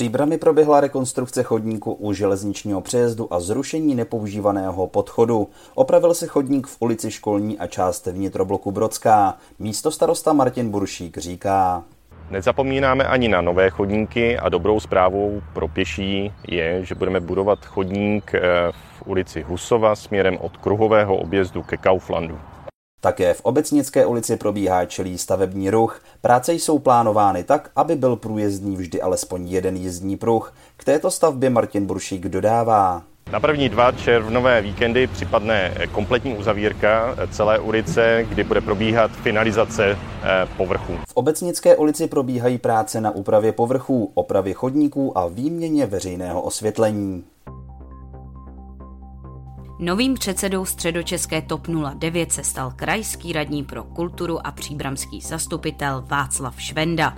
Příbrami proběhla rekonstrukce chodníku u železničního přejezdu a zrušení nepoužívaného podchodu. Opravil se chodník v ulici Školní a část vnitrobloku Brodská. Místo starosta Martin Buršík říká. Nezapomínáme ani na nové chodníky a dobrou zprávou pro pěší je, že budeme budovat chodník eh, v ulici Husova směrem od kruhového objezdu ke Kauflandu. Také v Obecnické ulici probíhá čelý stavební ruch. Práce jsou plánovány tak, aby byl průjezdný vždy alespoň jeden jízdní pruh. K této stavbě Martin Buršík dodává. Na první dva červnové víkendy připadne kompletní uzavírka celé ulice, kdy bude probíhat finalizace eh, povrchu. V Obecnické ulici probíhají práce na úpravě povrchů, opravě chodníků a výměně veřejného osvětlení. Novým předsedou středočeské TOP 09 se stal krajský radní pro kulturu a příbramský zastupitel Václav Švenda.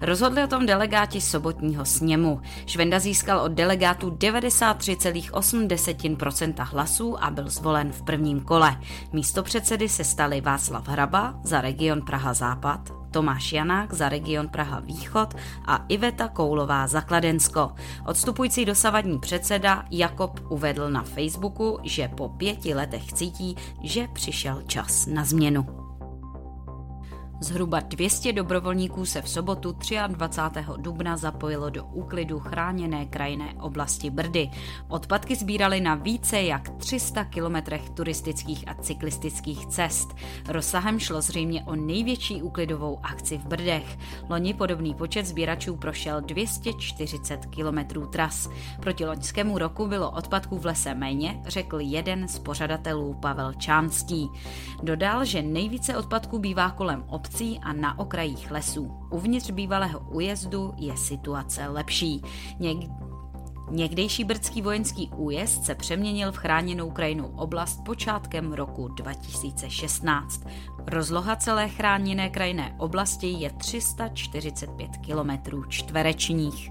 Rozhodli o tom delegáti sobotního sněmu. Švenda získal od delegátů 93,8% hlasů a byl zvolen v prvním kole. Místo předsedy se stali Václav Hraba za region Praha Západ, Tomáš Janák za region Praha Východ a Iveta Koulová za Kladensko. Odstupující dosavadní předseda Jakob uvedl na Facebooku, že po pěti letech cítí, že přišel čas na změnu. Zhruba 200 dobrovolníků se v sobotu 23. dubna zapojilo do úklidu chráněné krajinné oblasti Brdy. Odpadky sbírali na více jak 300 kilometrech turistických a cyklistických cest. Rozsahem šlo zřejmě o největší úklidovou akci v Brdech. Loni podobný počet sběračů prošel 240 kilometrů tras. Proti loňskému roku bylo odpadků v lese méně, řekl jeden z pořadatelů Pavel Čánský. Dodal, že nejvíce odpadků bývá kolem obce obcí a na okrajích lesů. Uvnitř bývalého újezdu je situace lepší. Něk- Někdejší brdský vojenský újezd se přeměnil v chráněnou krajinu oblast počátkem roku 2016. Rozloha celé chráněné krajinné oblasti je 345 km čtverečních.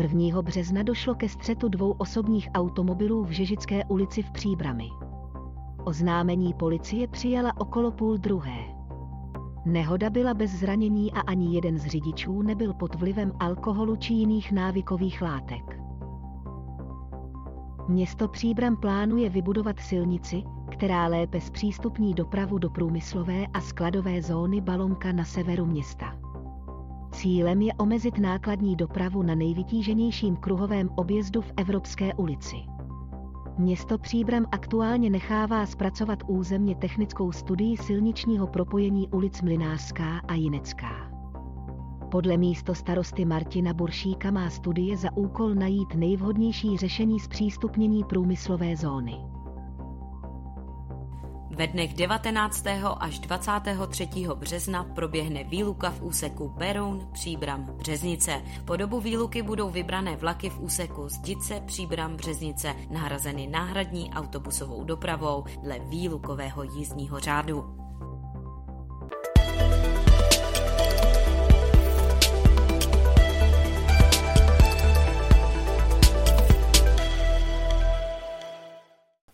1. března došlo ke střetu dvou osobních automobilů v Žežické ulici v Příbrami. Oznámení policie přijala okolo půl druhé. Nehoda byla bez zranění a ani jeden z řidičů nebyl pod vlivem alkoholu či jiných návykových látek. Město Příbram plánuje vybudovat silnici, která lépe zpřístupní dopravu do průmyslové a skladové zóny Balonka na severu města. Cílem je omezit nákladní dopravu na nejvytíženějším kruhovém objezdu v Evropské ulici. Město Příbram aktuálně nechává zpracovat územně technickou studii silničního propojení ulic Mlinářská a Jinecká. Podle místo starosty Martina Buršíka má studie za úkol najít nejvhodnější řešení zpřístupnění průmyslové zóny. Ve dnech 19. až 23. března proběhne výluka v úseku Beroun, Příbram, Březnice. Po dobu výluky budou vybrané vlaky v úseku Zdice, Příbram, Březnice nahrazeny náhradní autobusovou dopravou dle výlukového jízdního řádu.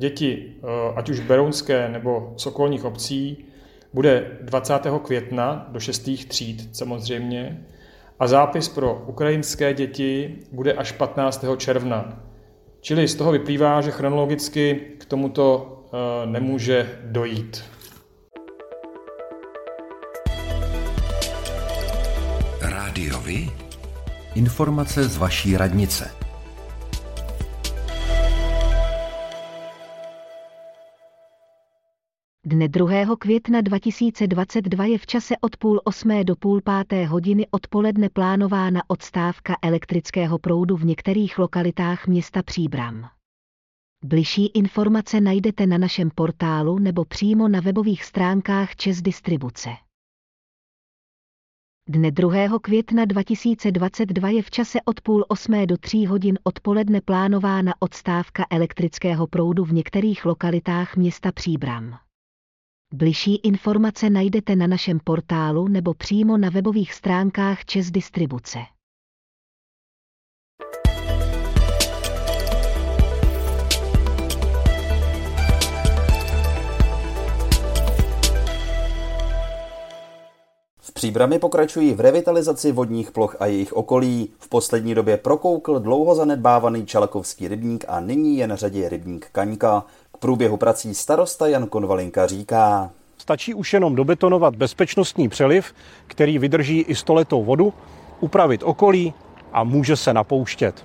děti, eh, ať už berounské nebo z okolních obcí, bude 20. května do 6. tříd samozřejmě a zápis pro ukrajinské děti bude až 15. června. Čili z toho vyplývá, že chronologicky k tomuto eh, nemůže dojít. Rádiovi? Informace z vaší radnice. Dne 2. května 2022 je v čase od půl osmé do půl páté hodiny odpoledne plánována odstávka elektrického proudu v některých lokalitách města Příbram. Bližší informace najdete na našem portálu nebo přímo na webových stránkách Čes Distribuce. Dne 2. května 2022 je v čase od půl osmé do tří hodin odpoledne plánována odstávka elektrického proudu v některých lokalitách města Příbram. Bližší informace najdete na našem portálu nebo přímo na webových stránkách Čes Distribuce. V Příbrami pokračují v revitalizaci vodních ploch a jejich okolí. V poslední době prokoukl dlouho zanedbávaný Čalakovský rybník a nyní je na řadě rybník Kaňka. Průběhu prací starosta Jan Konvalinka říká. Stačí už jenom dobetonovat bezpečnostní přeliv, který vydrží i stoletou vodu, upravit okolí a může se napouštět.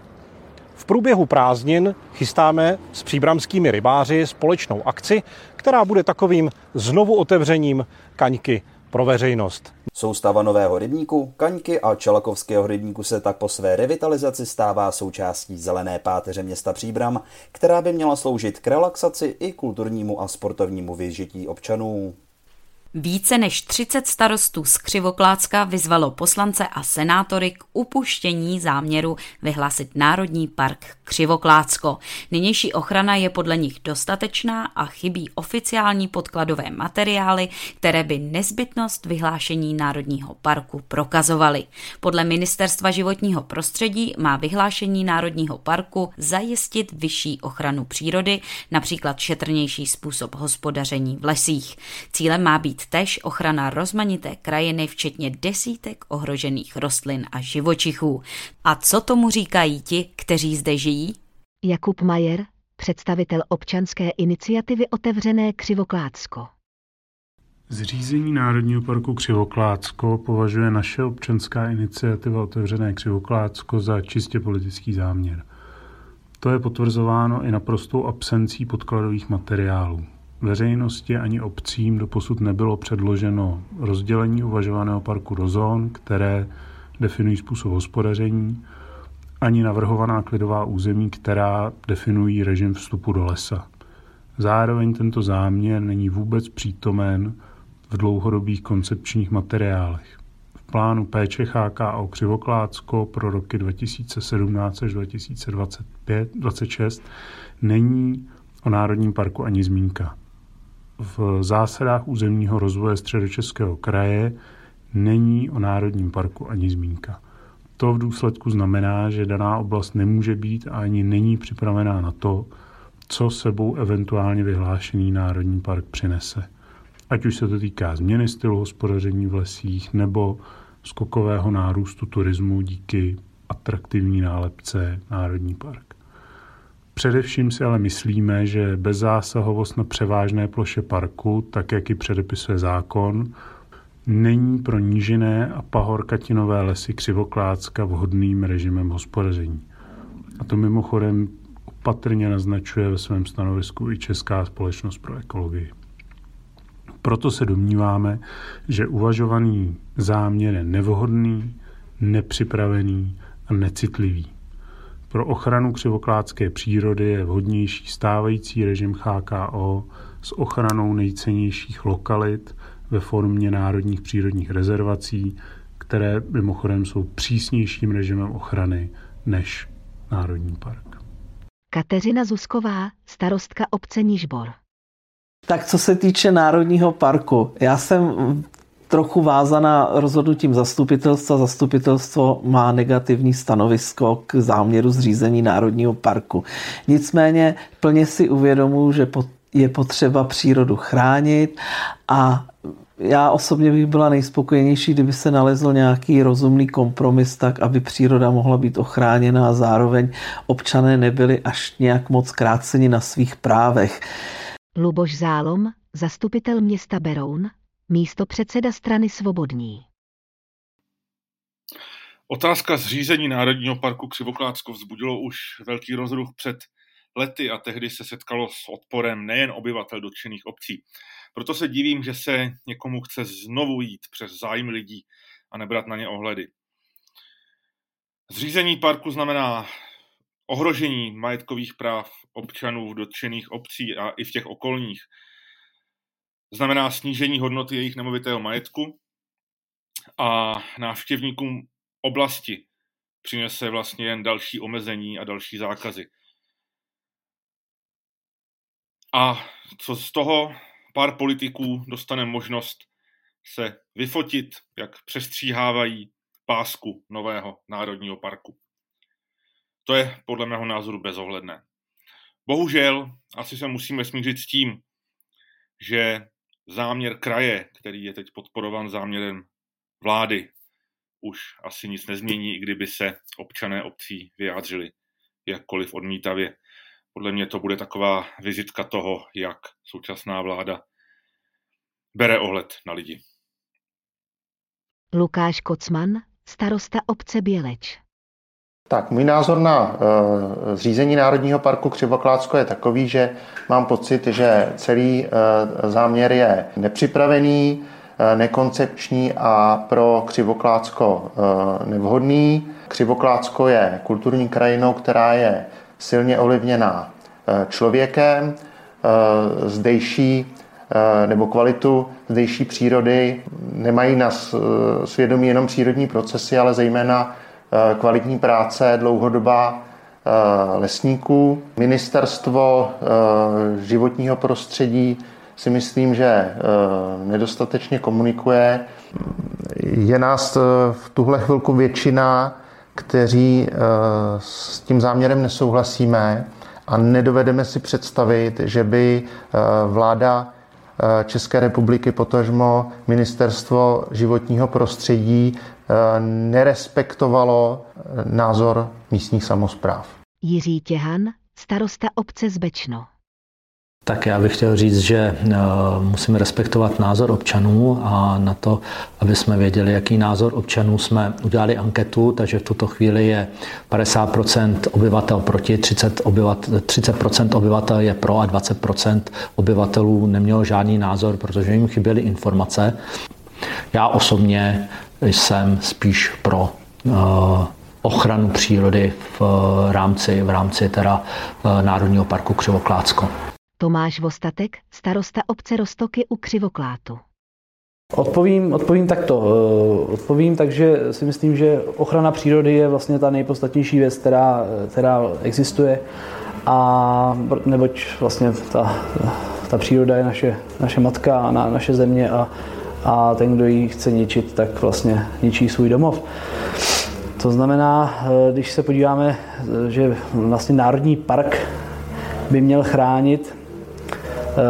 V průběhu prázdnin chystáme s příbramskými rybáři společnou akci, která bude takovým znovu otevřením kaňky pro veřejnost. Soustava nového rybníku, Kaňky a Čelakovského rybníku se tak po své revitalizaci stává součástí zelené páteře města Příbram, která by měla sloužit k relaxaci i kulturnímu a sportovnímu vyžití občanů. Více než 30 starostů z Křivoklácka vyzvalo poslance a senátory k upuštění záměru vyhlásit Národní park Křivoklácko. Nynější ochrana je podle nich dostatečná a chybí oficiální podkladové materiály, které by nezbytnost vyhlášení Národního parku prokazovaly. Podle Ministerstva životního prostředí má vyhlášení Národního parku zajistit vyšší ochranu přírody, například šetrnější způsob hospodaření v lesích. Cílem má být tež ochrana rozmanité krajiny, včetně desítek ohrožených rostlin a živočichů. A co tomu říkají ti, kteří zde žijí? Jakub Majer, představitel občanské iniciativy Otevřené Křivoklácko. Zřízení Národního parku Křivoklácko považuje naše občanská iniciativa Otevřené Křivoklácko za čistě politický záměr. To je potvrzováno i naprostou absencí podkladových materiálů. Veřejnosti ani obcím doposud nebylo předloženo rozdělení uvažovaného parku do zón, které definují způsob hospodaření, ani navrhovaná klidová území, která definují režim vstupu do lesa. Zároveň tento záměr není vůbec přítomen v dlouhodobých koncepčních materiálech. V plánu péče HKO Křivoklácko pro roky 2017 až 2026 není o Národním parku ani zmínka v zásadách územního rozvoje středočeského kraje není o Národním parku ani zmínka. To v důsledku znamená, že daná oblast nemůže být a ani není připravená na to, co sebou eventuálně vyhlášený Národní park přinese. Ať už se to týká změny stylu hospodaření v lesích nebo skokového nárůstu turismu díky atraktivní nálepce Národní park. Především si ale myslíme, že bezzásahovost na převážné ploše parku, tak jak ji předepisuje zákon, není pro nížiné a pahorkatinové lesy Křivoklácka vhodným režimem hospodaření. A to mimochodem opatrně naznačuje ve svém stanovisku i Česká společnost pro ekologii. Proto se domníváme, že uvažovaný záměr je nevhodný, nepřipravený a necitlivý. Pro ochranu křivokládské přírody je vhodnější stávající režim HKO s ochranou nejcennějších lokalit ve formě národních přírodních rezervací, které mimochodem jsou přísnějším režimem ochrany než Národní park. Kateřina Zusková, starostka obce Nižbor. Tak co se týče Národního parku, já jsem trochu vázaná rozhodnutím zastupitelstva. Zastupitelstvo má negativní stanovisko k záměru zřízení Národního parku. Nicméně plně si uvědomuji, že je potřeba přírodu chránit a já osobně bych byla nejspokojenější, kdyby se nalezl nějaký rozumný kompromis tak, aby příroda mohla být ochráněna a zároveň občané nebyli až nějak moc kráceni na svých právech. Luboš Zálom, zastupitel města Beroun, místo předseda strany Svobodní. Otázka zřízení Národního parku Křivoklátsko vzbudilo už velký rozruch před lety a tehdy se setkalo s odporem nejen obyvatel dotčených obcí. Proto se divím, že se někomu chce znovu jít přes zájmy lidí a nebrat na ně ohledy. Zřízení parku znamená ohrožení majetkových práv občanů v dotčených obcí a i v těch okolních. Znamená snížení hodnoty jejich nemovitého majetku a návštěvníkům oblasti přinese vlastně jen další omezení a další zákazy. A co z toho pár politiků dostane možnost se vyfotit, jak přestříhávají pásku nového národního parku. To je podle mého názoru bezohledné. Bohužel asi se musíme smířit s tím, že záměr kraje, který je teď podporovan záměrem vlády, už asi nic nezmění, i kdyby se občané obcí vyjádřili jakkoliv odmítavě. Podle mě to bude taková vizitka toho, jak současná vláda bere ohled na lidi. Lukáš Kocman, starosta obce Běleč. Tak, můj názor na uh, zřízení Národního parku Křivoklácko je takový, že mám pocit, že celý uh, záměr je nepřipravený, uh, nekoncepční a pro Křivoklácko uh, nevhodný. Křivoklácko je kulturní krajinou, která je silně ovlivněná uh, člověkem. Uh, zdejší nebo kvalitu zdejší přírody nemají na svědomí jenom přírodní procesy, ale zejména kvalitní práce dlouhodobá eh, lesníků. Ministerstvo eh, životního prostředí si myslím, že nedostatečně komunikuje. Je nás v tuhle chvilku většina, kteří s tím záměrem nesouhlasíme a nedovedeme si představit, že by vláda České republiky, potažmo Ministerstvo životního prostředí Eh, nerespektovalo eh, názor místních samozpráv. Jiří Těhan, starosta obce Zbečno. Tak já bych chtěl říct, že uh, musíme respektovat názor občanů a na to, aby jsme věděli, jaký názor občanů jsme udělali anketu, takže v tuto chvíli je 50% obyvatel proti, 30%, obyvatel, 30% obyvatel je pro a 20% obyvatelů nemělo žádný názor, protože jim chyběly informace. Já osobně jsem spíš pro eh, ochranu přírody v eh, rámci, v rámci teda eh, Národního parku Křivoklácko. Tomáš Vostatek, starosta obce Rostoky u Křivoklátu. Odpovím, odpovím takto. Odpovím tak, že si myslím, že ochrana přírody je vlastně ta nejpodstatnější věc, která, která existuje. A neboť vlastně ta, ta příroda je naše, naše matka a na, naše země a a ten, kdo ji chce ničit, tak vlastně ničí svůj domov. To znamená, eh, když se podíváme, eh, že vlastně Národní park by měl chránit, eh,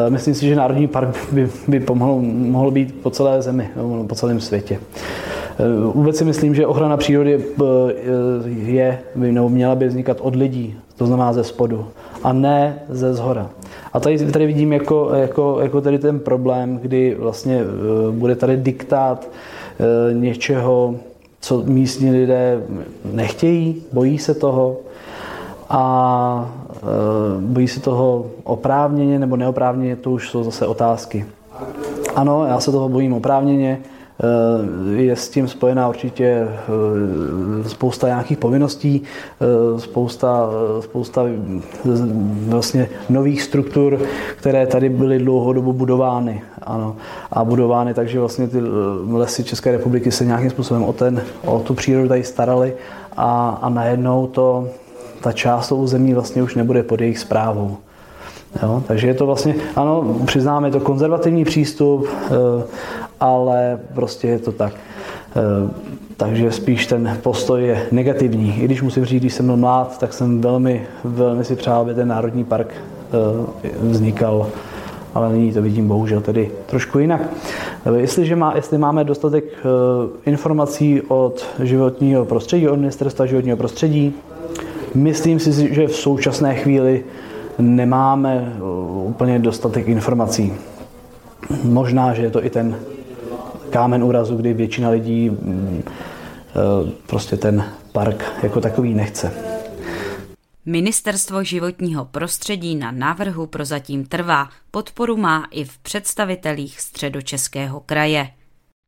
myslím si, že Národní park by, by pomohl, mohl být po celé zemi, po celém světě. Vůbec si myslím, že ochrana přírody je, by, nebo měla by vznikat od lidí, to znamená ze spodu, a ne ze zhora. A tady, tady vidím jako, jako, jako tady ten problém, kdy vlastně eh, bude tady diktát eh, něčeho, co místní lidé nechtějí, bojí se toho a eh, bojí se toho oprávněně nebo neoprávněně, to už jsou zase otázky. Ano, já se toho bojím oprávněně, Eh, je s tím spojená určitě eh, spousta nějakých povinností, eh, spousta, spousta vlastně nových struktur, které tady byly dlouhodobu budovány. Ano. A budovány, takže vlastně ty lesy České republiky se nějakým způsobem o, ten, o tu přírodu tady starali a, a najednou to, ta část toho území vlastně už nebude pod jejich zprávou. Jo, takže je to vlastně, ano, přiznáme, je to konzervativní přístup, ale prostě je to tak. Eh, takže spíš ten postoj je negativní. I když musím říct, když jsem byl mlád, tak jsem velmi, velmi si přál, aby ten národní park eh, vznikal, ale nyní to vidím bohužel tedy trošku jinak. Eh, jestliže má, jestli máme dostatek informací od životního prostředí, od ministerstva životního prostředí, myslím si, že v současné chvíli nemáme úplně dostatek informací. Možná, že je to i ten kámen úrazu, kdy většina lidí mm, eh, prostě ten park jako takový nechce. Ministerstvo životního prostředí na návrhu prozatím trvá, podporu má i v představitelích středočeského kraje.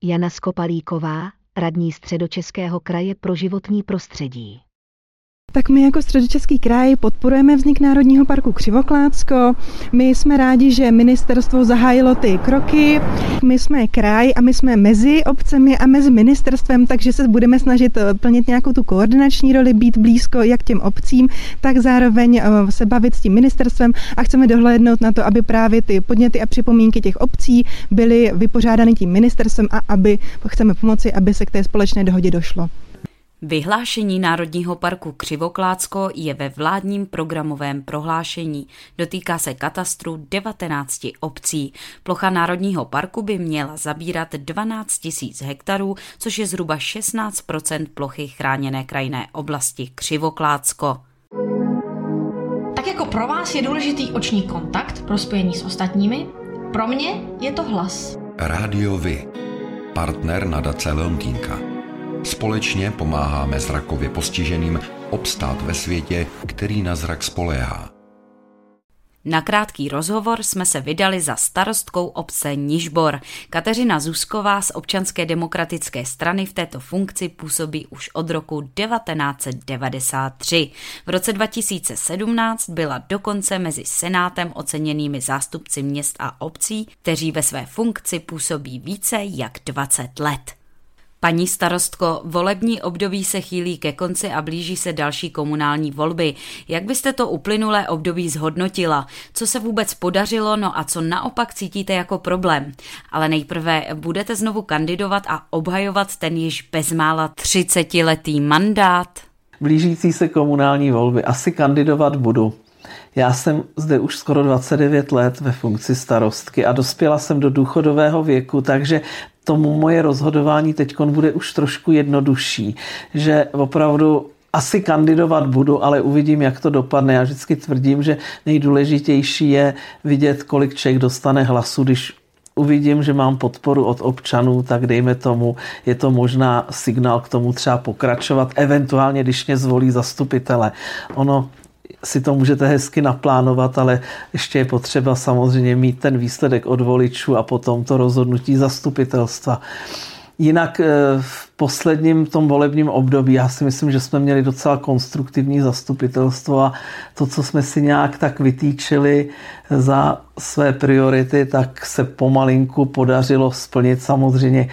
Jana Skopalíková, radní středočeského kraje pro životní prostředí tak my jako Středočeský kraj podporujeme vznik Národního parku Křivoklátsko. My jsme rádi, že ministerstvo zahájilo ty kroky. My jsme kraj a my jsme mezi obcemi a mezi ministerstvem, takže se budeme snažit eh, plnit nějakou tu koordinační roli, být blízko jak těm obcím, tak zároveň eh, se bavit s tím ministerstvem a chceme dohlédnout na to, aby právě ty podněty a připomínky těch obcí byly vypořádány tím ministerstvem a aby chceme pomoci, aby se k té společné dohodě došlo. Vyhlášení Národního parku Křivoklácko je ve vládním programovém prohlášení. Dotýká se katastru 19 obcí. Plocha Národního parku by měla zabírat 12 000 hektarů, což je zhruba 16 plochy chráněné krajinné oblasti Křivoklácko. Tak jako pro vás je důležitý oční kontakt pro spojení s ostatními, pro mě je to hlas. Rádio Vy, partner nadace Leontýnka. Společně pomáháme zrakově postiženým obstát ve světě, který na zrak spoléhá. Na krátký rozhovor jsme se vydali za starostkou obce Nižbor. Kateřina Zusková z občanské demokratické strany v této funkci působí už od roku 1993. V roce 2017 byla dokonce mezi senátem oceněnými zástupci měst a obcí, kteří ve své funkci působí více jak 20 let. Paní starostko, volební období se chýlí ke konci a blíží se další komunální volby. Jak byste to uplynulé období zhodnotila? Co se vůbec podařilo, no a co naopak cítíte jako problém? Ale nejprve budete znovu kandidovat a obhajovat ten již bezmála 30-letý mandát? Blížící se komunální volby asi kandidovat budu. Já jsem zde už skoro 29 let ve funkci starostky a dospěla jsem do důchodového věku, takže tomu moje rozhodování teď bude už trošku jednodušší, že opravdu asi kandidovat budu, ale uvidím, jak to dopadne. Já vždycky tvrdím, že nejdůležitější je vidět, kolik člověk dostane hlasu, když uvidím, že mám podporu od občanů, tak dejme tomu, je to možná signál k tomu třeba pokračovat, eventuálně, když mě zvolí zastupitele. Ono si to můžete hezky naplánovat, ale ještě je potřeba samozřejmě mít ten výsledek od voličů a potom to rozhodnutí zastupitelstva. Jinak eh, v posledním tom volebním období já si myslím, že jsme měli docela konstruktivní zastupitelstvo a to, co jsme si nějak tak vytýčili za své priority, tak se pomalinku podařilo splnit. Samozřejmě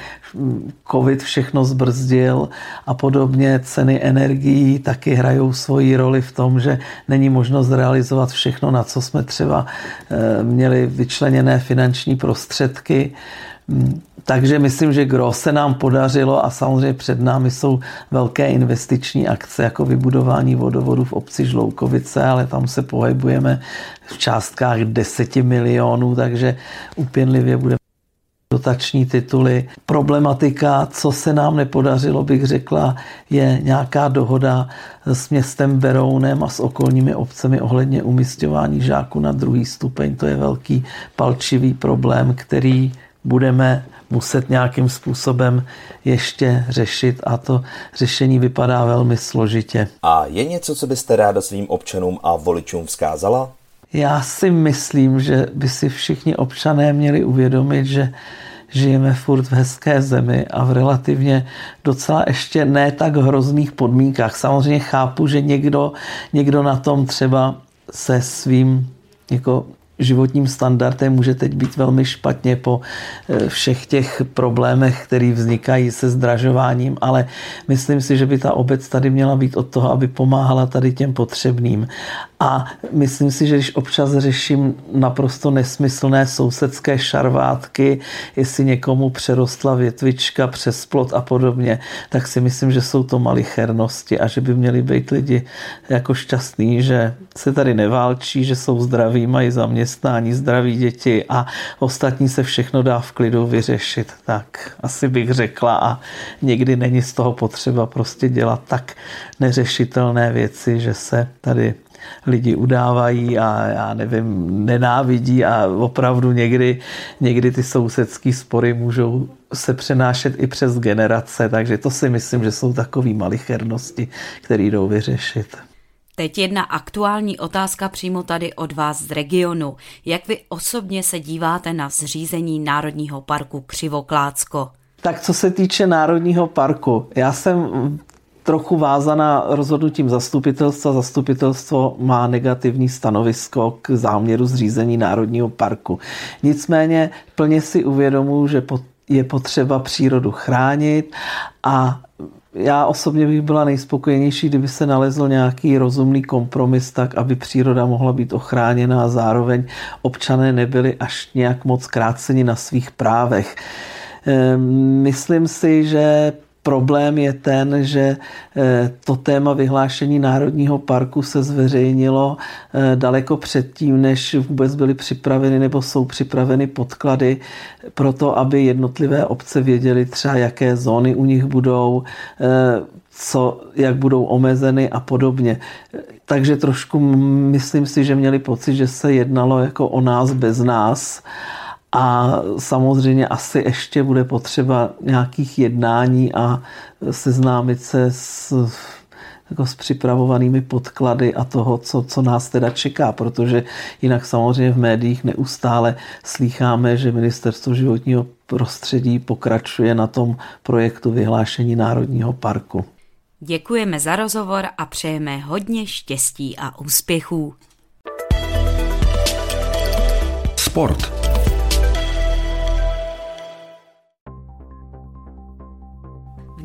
covid všechno zbrzdil a podobně. Ceny energií taky hrajou svoji roli v tom, že není možnost realizovat všechno, na co jsme třeba eh, měli vyčleněné finanční prostředky. Takže myslím, že gro se nám podařilo a samozřejmě před námi jsou velké investiční akce jako vybudování vodovodu v obci Žloukovice, ale tam se pohybujeme v částkách 10 milionů, takže upěnlivě bude dotační tituly. Problematika, co se nám nepodařilo, bych řekla, je nějaká dohoda s městem Berounem a s okolními obcemi ohledně umistování žáků na druhý stupeň. To je velký palčivý problém, který budeme muset nějakým způsobem ještě řešit a to řešení vypadá velmi složitě. A je něco, co byste ráda svým občanům a voličům vzkázala? Já si myslím, že by si všichni občané měli uvědomit, že žijeme furt v hezké zemi a v relativně docela ještě ne tak hrozných podmínkách. Samozřejmě chápu, že někdo, někdo na tom třeba se svým jako životním standardem může teď být velmi špatně po eh, všech těch problémech, které vznikají se zdražováním, ale myslím si, že by ta obec tady měla být od toho, aby pomáhala tady těm potřebným. A myslím si, že když občas řeším naprosto nesmyslné sousedské šarvátky, jestli někomu přerostla větvička přes plot a podobně, tak si myslím, že jsou to malichernosti a že by měli být lidi jako šťastní, že se tady neválčí, že jsou zdraví, mají zaměstnání, zdraví děti a ostatní se všechno dá v klidu vyřešit. Tak asi bych řekla a někdy není z toho potřeba prostě dělat tak neřešitelné věci, že se tady lidi udávají a já nevím, nenávidí a opravdu někdy, někdy ty sousedské spory můžou se přenášet i přes generace, takže to si myslím, že jsou takové malichernosti, které jdou vyřešit. Teď jedna aktuální otázka přímo tady od vás z regionu. Jak vy osobně se díváte na zřízení Národního parku Křivoklácko? Tak co se týče Národního parku, já jsem trochu vázaná rozhodnutím zastupitelstva. Zastupitelstvo má negativní stanovisko k záměru zřízení Národního parku. Nicméně plně si uvědomuji, že je potřeba přírodu chránit a já osobně bych byla nejspokojenější, kdyby se nalezl nějaký rozumný kompromis tak, aby příroda mohla být ochráněna a zároveň občané nebyli až nějak moc kráceni na svých právech. Ehm, myslím si, že Problém je ten, že eh, to téma vyhlášení Národního parku se zveřejnilo eh, daleko předtím, než vůbec byly připraveny nebo jsou připraveny podklady pro to, aby jednotlivé obce věděly třeba, jaké zóny u nich budou, eh, co, jak budou omezeny a podobně. Takže trošku myslím si, že měli pocit, že se jednalo jako o nás bez nás a samozřejmě asi ještě bude potřeba nějakých jednání a seznámit se s, jako s připravovanými podklady a toho, co, co nás teda čeká, protože jinak samozřejmě v médiích neustále slýcháme, že Ministerstvo životního prostředí pokračuje na tom projektu vyhlášení Národního parku. Děkujeme za rozhovor a přejeme hodně štěstí a úspěchů. Sport.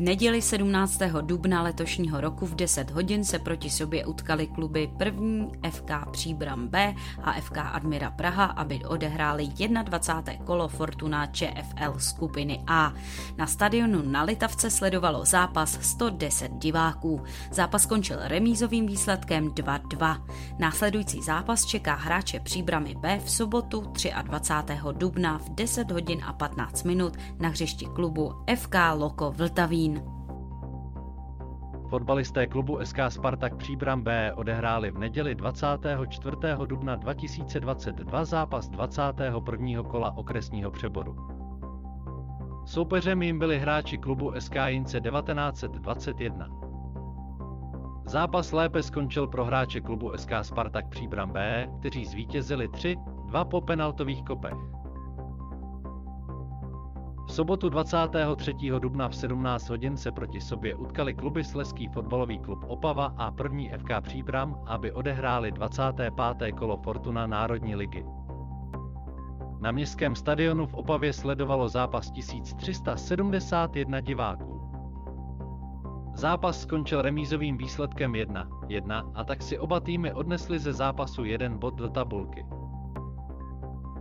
Neděli 17. dubna letošního roku v 10 hodin se proti sobě utkali kluby první FK Příbram B a FK Admira Praha, aby odehráli 21. kolo Fortuna ČFL skupiny A. Na stadionu na Litavce sledovalo zápas 110 diváků. Zápas skončil remízovým výsledkem 2-2. Následující zápas čeká hráče Příbramy B v sobotu 23. dubna v 10 hodin a 15 minut na hřišti klubu FK Loko Vltavín. Fotbalisté klubu SK Spartak Příbram B odehráli v neděli 24. dubna 2022 zápas 21. kola okresního přeboru. Soupeřem jim byli hráči klubu SK Jince 1921. Zápas lépe skončil pro hráče klubu SK Spartak Příbram B, kteří zvítězili 3-2 po penaltových kopech. V sobotu 23. dubna v 17 hodin se proti sobě utkali kluby Sleský fotbalový klub Opava a první FK Příbram, aby odehráli 25. kolo Fortuna Národní ligy. Na městském stadionu v Opavě sledovalo zápas 1371 diváků. Zápas skončil remízovým výsledkem 1-1 a tak si oba týmy odnesli ze zápasu jeden bod do tabulky.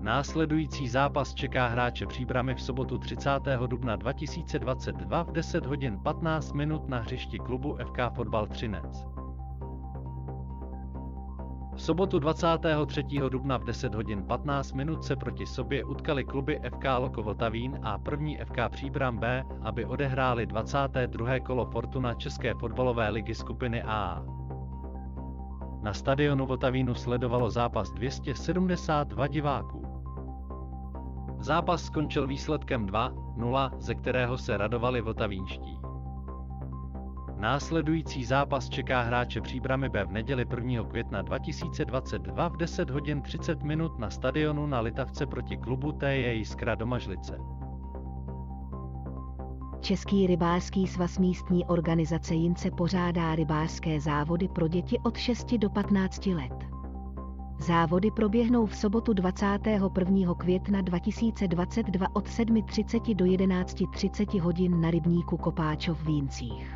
Následující zápas čeká hráče příbramy v sobotu 30. dubna 2022 v 10 hodin 15 minut na hřišti klubu FK Fotbal Třinec. V sobotu 23. dubna v 10 hodin 15 minut se proti sobě utkali kluby FK Loko Vltavín a první FK Příbram B, aby odehráli 22. kolo Fortuna České fotbalové ligy skupiny A. Na stadionu Vltavínu sledovalo zápas 272 diváků. Zápas skončil výsledkem 2-0, ze kterého se radovali vltavínští. Následující zápas čeká hráče Příbramy B v neděli 1. května 2022 v 10 hodin 30 minut na stadionu na Litavce proti klubu TJ Jiskra Domažlice. Český rybářský svaz místní organizace Jince pořádá rybářské závody pro děti od 6 do 15 let. Závody proběhnou v sobotu 21. května 2022 od 7.30 do 11.30 hodin na rybníku Kopáčov v Víncích.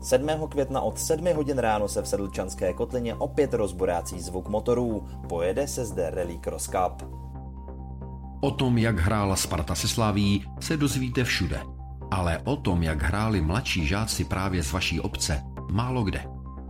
7. května od 7 hodin ráno se v Sedlčanské kotlině opět rozborácí zvuk motorů. Pojede se zde Rally Cross Cup. O tom, jak hrála Sparta se Slaví, se dozvíte všude. Ale o tom, jak hráli mladší žáci právě z vaší obce, málo kde.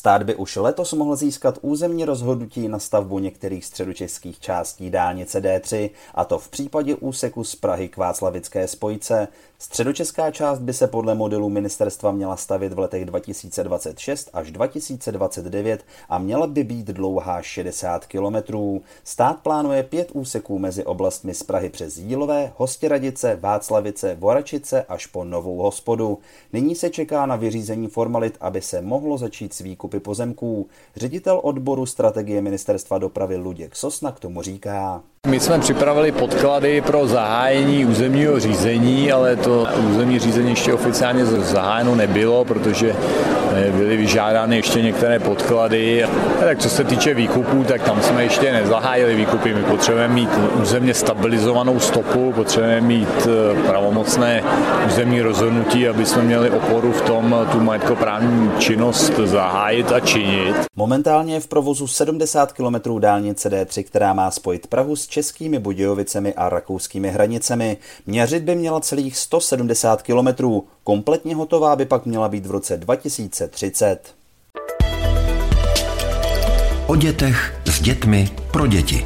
Stát by už letos mohl získat územní rozhodnutí na stavbu některých středočeských částí dálnice D3, a to v případě úseku z Prahy k Václavické spojce. Středočeská část by se podle modelu ministerstva měla stavit v letech 2026 až 2029 a měla by být dlouhá 60 kilometrů. Stát plánuje pět úseků mezi oblastmi z Prahy přes Jílové, Hostěradice, Václavice, Voračice až po Novou hospodu. Nyní se čeká na vyřízení formalit, aby se mohlo začít s výkupy pozemků. Ředitel odboru strategie ministerstva dopravy Luděk Sosna k tomu říká. My jsme připravili podklady pro zahájení územního řízení, ale to územní řízení ještě oficiálně zahájeno nebylo, protože byly vyžádány ještě některé podklady. A tak co se týče výkupů, tak tam jsme ještě nezahájili výkupy. My potřebujeme mít územně stabilizovanou stopu, potřebujeme mít eh, pravomocné územní rozhodnutí, aby jsme měli oporu v tom tu majetkoprávní činnost zahájit a činit. Momentálně je v provozu 70 km dálnice D3, která má spojit Prahu s českými Budějovicemi a rakouskými hranicemi. Měřit by měla celých 170 kilometrů. Kompletně hotová by pak měla být v roce 2030. O dětech s dětmi pro děti.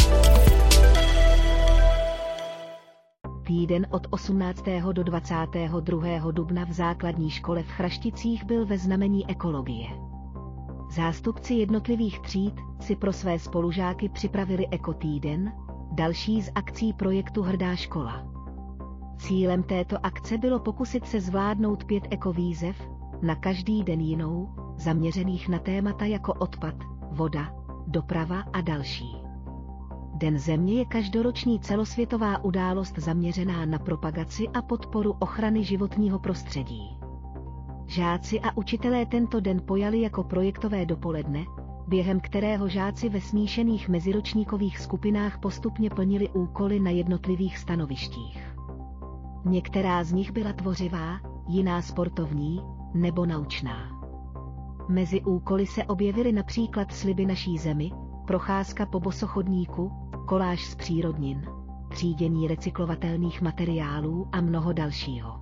Týden od 18. do 22. dubna v základní škole v Chrašticích byl ve znamení ekologie. Zástupci jednotlivých tříd si pro své spolužáky připravili ekotýden, další z akcí projektu Hrdá škola. Cílem této akce bylo pokusit se zvládnout pět ekovýzev, na každý den jinou, zaměřených na témata jako odpad, voda, doprava a další. Den Země je každoroční celosvětová událost zaměřená na propagaci a podporu ochrany životního prostředí. Žáci a učitelé tento den pojali jako projektové dopoledne, během kterého žáci ve smíšených meziročníkových skupinách postupně plnili úkoly na jednotlivých stanovištích. Některá z nich byla tvořivá, jiná sportovní nebo naučná. Mezi úkoly se objevily například sliby naší zemi, procházka po bosochodníku, koláž z přírodnin, třídění recyklovatelných materiálů a mnoho dalšího.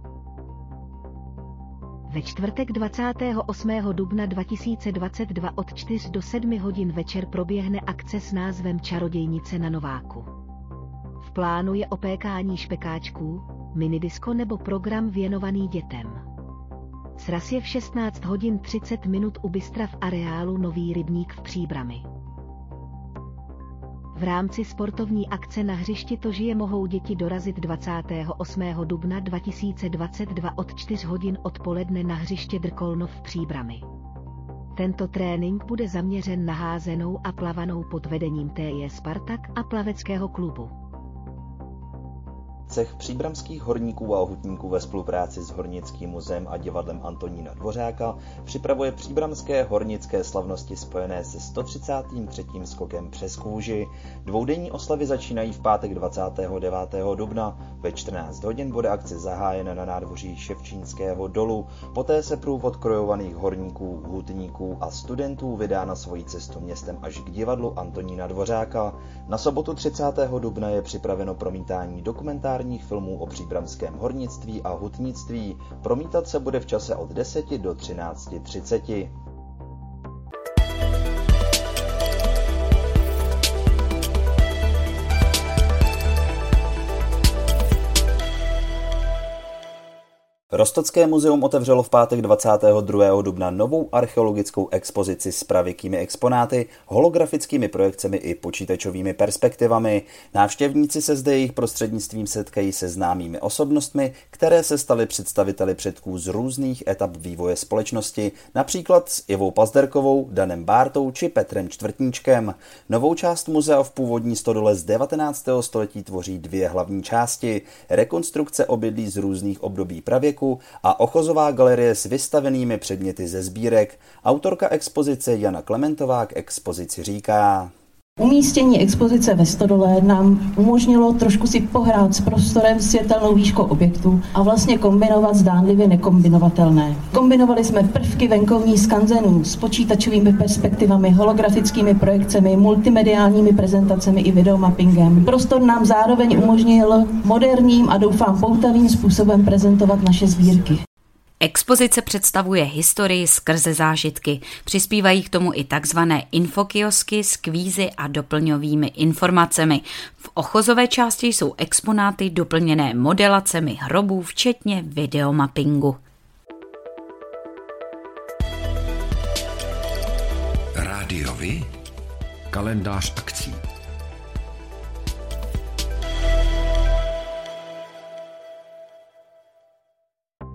Ve čtvrtek 28. dubna 2022 od 4 do 7 hodin večer proběhne akce s názvem Čarodějnice na Nováku. V plánu je opékání špekáčků, minidisko nebo program věnovaný dětem. Sraz je v 16 hodin 30 minut u Bystra v areálu Nový rybník v Příbrami. V rámci sportovní akce na hřišti to žije mohou děti dorazit 28. dubna 2022 od 4 hodin odpoledne na hřiště Drkolnov v Příbrami. Tento trénink bude zaměřen na házenou a plavanou pod vedením TJ Spartak a plaveckého klubu. Cech příbramských horníků a ohutníků ve spolupráci s Hornickým muzeem a divadlem Antonína Dvořáka připravuje příbramské hornické slavnosti spojené se 133. skokem přes kůži. Dvoudenní oslavy začínají v pátek 29. dubna. Ve 14 hodin bude akce zahájena na nádvoří Ševčínského dolu. Poté se průvod krojovaných horníků, hutníků a studentů vydá na svoji cestu městem až k divadlu Antonína Dvořáka. Na sobotu 30. dubna je připraveno promítání dokumentární dokumentárních filmů o příbramském hornictví a hutnictví. Promítat se bude v čase od 10 do 13.30. Rostocké muzeum otevřelo v pátek 22. dubna novou archeologickou expozici s pravěkými exponáty, holografickými projekcemi i počítačovými perspektivami. Návštěvníci se zde jejich prostřednictvím setkají se známými osobnostmi, které se staly představiteli předků z různých etap vývoje společnosti, například s Ivou Pazderkovou, Danem Bártou či Petrem Čtvrtníčkem. Novou část muzea v původní stodole z 19. století tvoří dvě hlavní části. Rekonstrukce obydlí z různých období pravěku parku a ochozová galerie s vystavenými předměty ze sbírek. Autorka expozice Jana Klementová k expozici říká. Umístění expozice ve Stodole nám umožnilo trošku si pohrát s prostorem světelnou výškou objektu a vlastně kombinovat zdánlivě nekombinovatelné. Kombinovali jsme prvky venkovní skanzenů s počítačovými perspektivami, holografickými projekcemi, multimediálními prezentacemi i videomappingem. Prostor nám zároveň umožnil moderním a doufám poutavým způsobem prezentovat naše sbírky. Expozice představuje historii skrze zážitky. Přispívají k tomu i takzvané infokiosky s kvízy a doplňovými informacemi. V ochozové části jsou exponáty doplněné modelacemi hrobů, včetně videomappingu. Rádiovi? Kalendář akcí.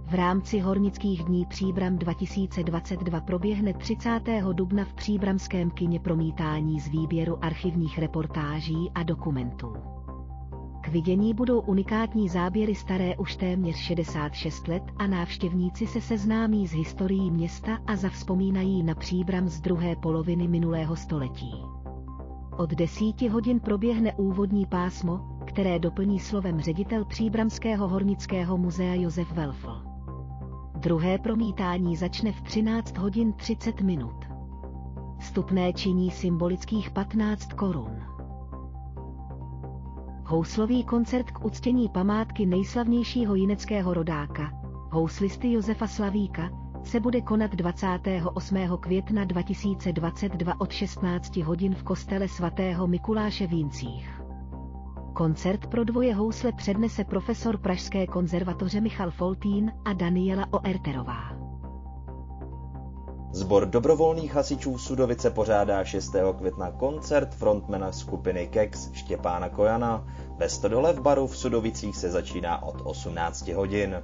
V rámci Hornických dní Příbram 2022 proběhne 30. dubna v Příbramském kině promítání z výběru archivních reportáží a dokumentů. K vidění budou unikátní záběry staré už téměř 66 let a návštěvníci se seznámí s historií města a zavzpomínají na Příbram z druhé poloviny minulého století. Od 10 hodin proběhne úvodní pásmo, které doplní slovem ředitel Příbramského hornického muzea Josef Welfl. Druhé promítání začne v 13 hodin 30 minut. Vstupné činí symbolických 15 korun. Houslový koncert k uctění památky nejslavnějšího jineckého rodáka, houslisty Josefa Slavíka, se bude konat 28. května 2022 od 16 hodin v kostele svatého Mikuláše v Jincích. Koncert pro dvoje housle přednese profesor Pražské konzervatoře Michal Foltín a Daniela Oerterová. Zbor dobrovolných hasičů Sudovice pořádá 6. května koncert frontmana skupiny Kex Štěpána Kojana. Ve Stodole v baru v Sudovicích se začíná od 18 hodin.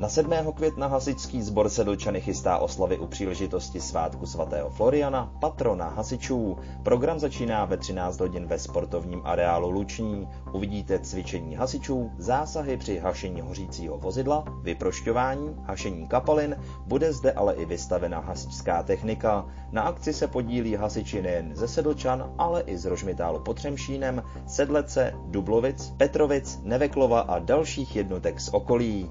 Na 7. května hasičský sbor Sedlčany chystá oslavy u příležitosti svátku svatého Floriana, patrona hasičů. Program začíná ve 13 hodin ve sportovním areálu Luční. Uvidíte cvičení hasičů, zásahy při hašení hořícího vozidla, vyprošťování, hašení kapalin, bude zde ale i vystavena hasičská technika. Na akci se podílí hasiči nejen ze Sedlčan, ale i z Rožmitálu pod Třemšínem, Sedlece, Dublovic, Petrovic, Neveklova a dalších jednotek z okolí.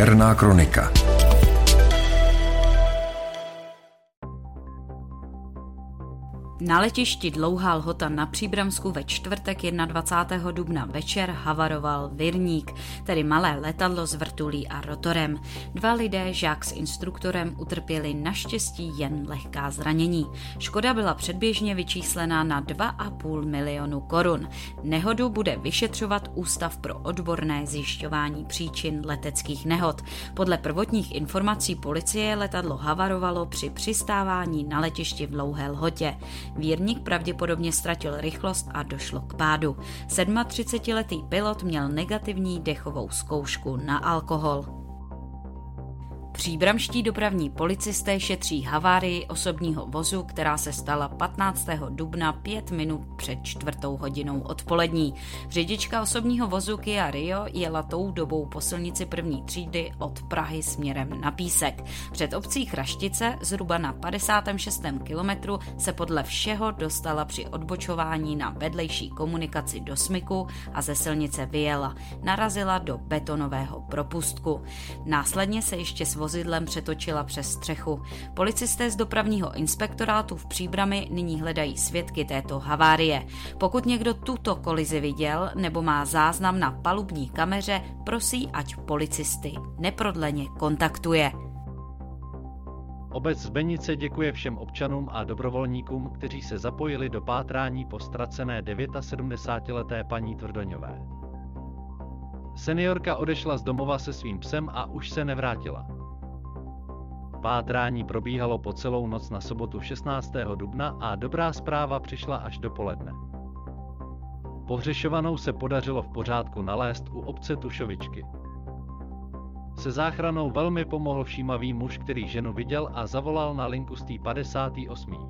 Černá kronika. Na letišti Dlouhá lhota na Příbramsku ve čtvrtek 21. dubna večer havaroval Virník, tedy malé letadlo s vrtulí a rotorem. Dva lidé, žák s instruktorem, utrpěli naštěstí jen lehká zranění. Škoda byla předběžně vyčíslená na 2,5 milionu korun. Nehodu bude vyšetřovat Ústav pro odborné zjišťování příčin leteckých nehod. Podle prvotních informací policie letadlo havarovalo při přistávání na letišti v Dlouhé lhotě. Vírník pravděpodobně ztratil rychlost a došlo k pádu. 37-letý pilot měl negativní dechovou zkoušku na alkohol. Příbramští dopravní policisté šetří havárii osobního vozu, která se stala 15. dubna 5 minut před čtvrtou hodinou odpolední. Řidička osobního vozu Kia Rio jela tou dobou po silnici první třídy od Prahy směrem na Písek. Před obcí Chraštice, zhruba na 56. kilometru, se podle všeho dostala při odbočování na vedlejší komunikaci do Smyku a ze silnice vyjela. Narazila do betonového propustku. Následně se ještě s vozidlem přetočila přes střechu. Policisté z dopravního inspektorátu v Příbrami nyní hledají svědky této havárie. Pokud někdo tuto kolizi viděl nebo má záznam na palubní kameře, prosí, ať policisty neprodleně kontaktuje. Obec Zbenice děkuje všem občanům a dobrovolníkům, kteří se zapojili do pátrání po ztracené 79-leté paní Tvrdoňové. Seniorka odešla z domova se svým psem a už se nevrátila. Pátrání probíhalo po celou noc na sobotu 16. dubna a dobrá zpráva přišla až do poledne. Pohřešovanou se podařilo v pořádku nalézt u obce Tušovičky. Se záchranou velmi pomohl všímavý muž, který ženu viděl a zavolal na linku z 58.